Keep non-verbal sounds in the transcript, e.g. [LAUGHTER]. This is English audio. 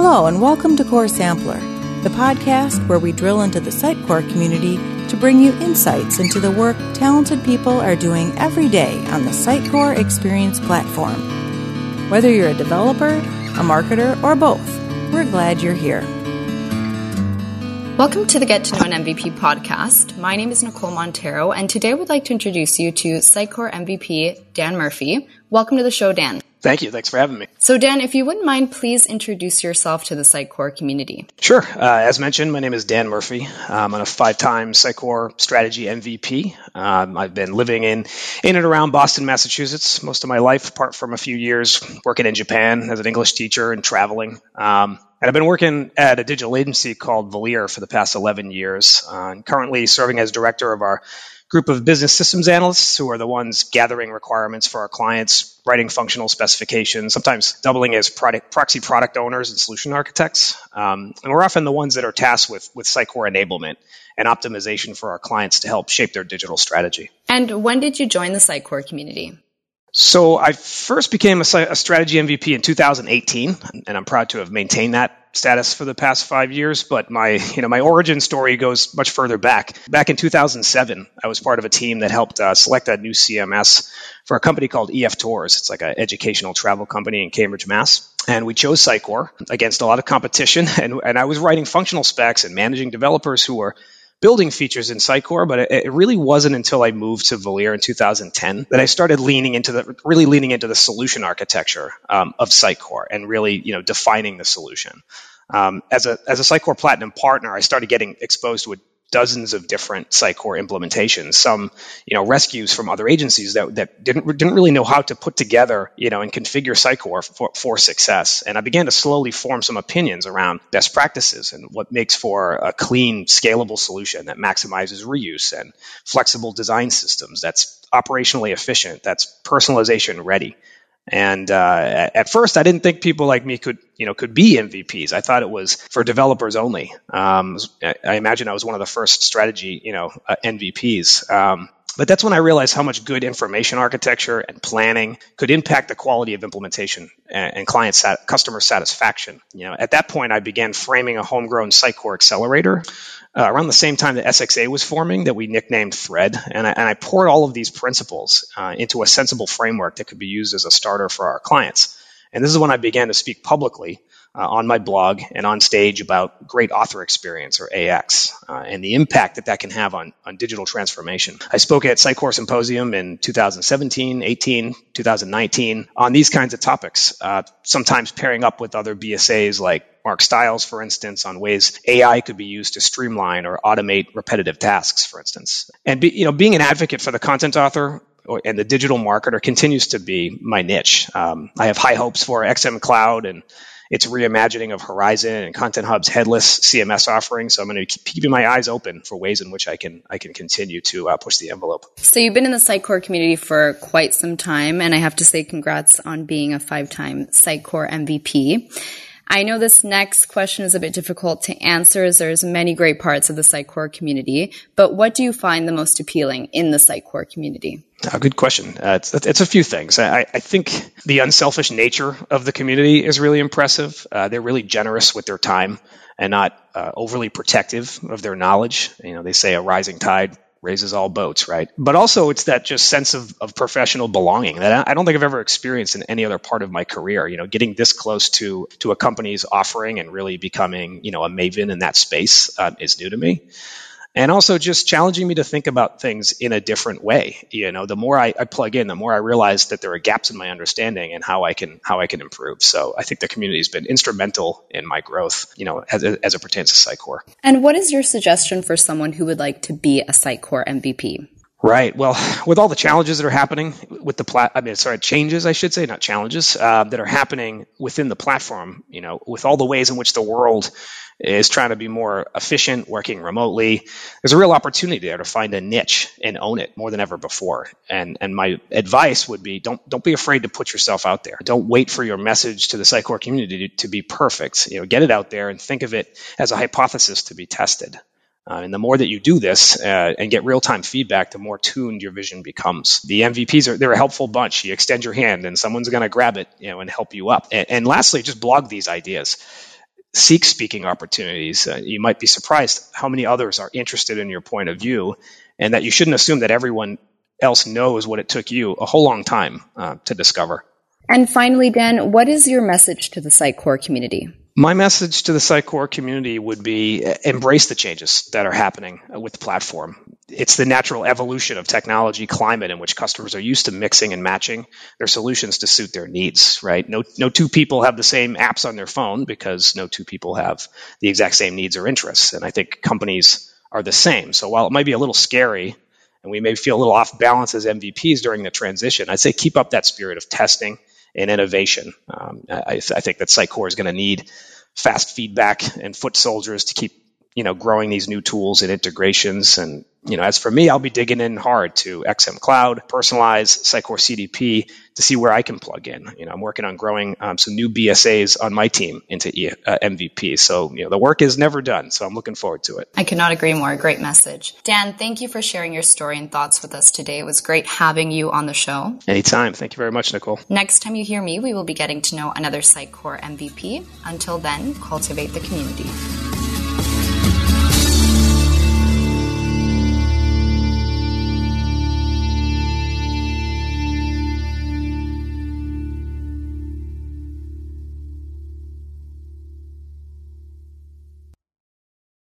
Hello, and welcome to Core Sampler, the podcast where we drill into the Sitecore community to bring you insights into the work talented people are doing every day on the Sitecore Experience platform. Whether you're a developer, a marketer, or both, we're glad you're here. Welcome to the Get to Know an MVP podcast. My name is Nicole Montero, and today would like to introduce you to Sitecore MVP Dan Murphy. Welcome to the show, Dan. Thank you. Thanks for having me. So, Dan, if you wouldn't mind, please introduce yourself to the Sitecore community. Sure. Uh, as mentioned, my name is Dan Murphy. I'm a five-time Sitecore strategy MVP. Um, I've been living in in and around Boston, Massachusetts, most of my life, apart from a few years working in Japan as an English teacher and traveling. Um, and I've been working at a digital agency called Velir for the past 11 years. Uh, currently serving as director of our group of business systems analysts who are the ones gathering requirements for our clients, writing functional specifications, sometimes doubling as product, proxy product owners and solution architects. Um, and we're often the ones that are tasked with, with Sitecore enablement and optimization for our clients to help shape their digital strategy. And when did you join the Sitecore community? So I first became a, a, strategy MVP in 2018, and I'm proud to have maintained that status for the past five years. But my, you know, my origin story goes much further back. Back in 2007, I was part of a team that helped uh, select a new CMS for a company called EF Tours. It's like an educational travel company in Cambridge, Mass. And we chose Sitecore against a lot of competition, [LAUGHS] and, and I was writing functional specs and managing developers who were building features in Sitecore, but it, it, really wasn't until I moved to Velir in 2010 that I started leaning into the really leaning into the solution architecture um, of Sitecore and really you know defining the solution. Um, as a as a Sitecore Platinum partner, I started getting exposed to a dozens of different Sitecore implementations, some you know rescues from other agencies that, that didn't didn't really know how to put together you know and configure Sitecore for, for success. And I began to slowly form some opinions around best practices and what makes for a clean, scalable solution that maximizes reuse and flexible design systems that's operationally efficient, that's personalization ready. And uh, at first, I didn't think people like me could, you know, could be MVPs. I thought it was for developers only. Um, I imagine I was one of the first strategy, you know, uh, MVPs. Um, but that's when I realized how much good information architecture and planning could impact the quality of implementation and, and client sat- customer satisfaction. You know, at that point, I began framing a homegrown Sitecore accelerator uh, around the same time that SXA was forming that we nicknamed Thread. And I, and I poured all of these principles uh, into a sensible framework that could be used as a starter for our clients. And this is when I began to speak publicly uh, on my blog and on stage about great author experience or AX uh, and the impact that that can have on, on digital transformation. I spoke at Sitecore Symposium in 2017, 18, 2019 on these kinds of topics, uh, sometimes pairing up with other BSAs like Mark Stiles, for instance, on ways AI could be used to streamline or automate repetitive tasks, for instance. And be, you know, being an advocate for the content author and the digital marketer continues to be my niche. Um, I have high hopes for XM Cloud and its reimagining of Horizon and Content Hub's headless CMS offering. So I'm going to keep keeping my eyes open for ways in which I can I can continue to uh, push the envelope. So you've been in the Sitecore community for quite some time, and I have to say congrats on being a five-time Sitecore MVP. I know this next question is a bit difficult to answer as there's many great parts of the Sitecore community, but what do you find the most appealing in the Sitecore community? Oh, good question. Uh, it's, it's, a few things. I, I, think the unselfish nature of the community is really impressive. Uh, they're really generous with their time and not uh, overly protective of their knowledge. You know, they say a rising tide raises all boats, right? But also, it's that just sense of, of professional belonging that I don't think I've ever experienced in any other part of my career. You know, getting this close to to a company's offering and really becoming, you know, a maven in that space uh, is new to me and also just challenging me to think about things in a different way. You know, the more I, I, plug in, the more I realize that there are gaps in my understanding and how I can how I can improve. So I think the community has been instrumental in my growth. You know, as, as it pertains to Sitecore. And what is your suggestion for someone who would like to be a Sitecore MVP? Right. Well, [SIGHS] with all the challenges that are happening with the plat, I mean, sorry, changes, I should say, not challenges, uh, that are happening within the platform, you know, with all the ways in which the world is trying to be more efficient, working remotely, there's a real opportunity there to find a niche and own it more than ever before. And, and my advice would be don't, don't be afraid to put yourself out there. Don't wait for your message to the Sitecore community to, to be perfect. You know, get it out there and think of it as a hypothesis to be tested. Uh, and the more that you do this uh, and get real time feedback, the more tuned your vision becomes. The MVPs are they're a helpful bunch. You extend your hand, and someone's going to grab it, you know, and help you up. And, and lastly, just blog these ideas. seek speaking opportunities, uh, you might be surprised how many others are interested in your point of view, and that you shouldn't assume that everyone else knows what it took you a whole long time uh, to discover. And finally, Dan, what is your message to the Sitecore community? My message to the Sitecore community would be uh, embrace the changes that are happening with the platform. It's the natural evolution of technology climate in which customers are used to mixing and matching their solutions to suit their needs, right? No, no two people have the same apps on their phone because no two people have the exact same needs or interests. And I think companies are the same. So while it might be a little scary and we may feel a little off balance as MVPs during the transition, I'd say keep up that spirit of testing and innovation. Um, I, I, think that Sitecore is going to need fast feedback and foot soldiers to keep you know growing these new tools and integrations and you know as for me i'll be digging in hard to xm cloud personalize sitecore cdp to see where i can plug in. You know i'm working on growing um, some new bsas on my team into e- uh, mvp so you know the work is never done so i'm looking forward to it. I cannot agree more. Great message. Dan thank you for sharing your story and thoughts with us today. It was great having you on the show. Anytime. Thank you very much nicole. Next time you hear me we will be getting to know another sitecore mvp until then cultivate the community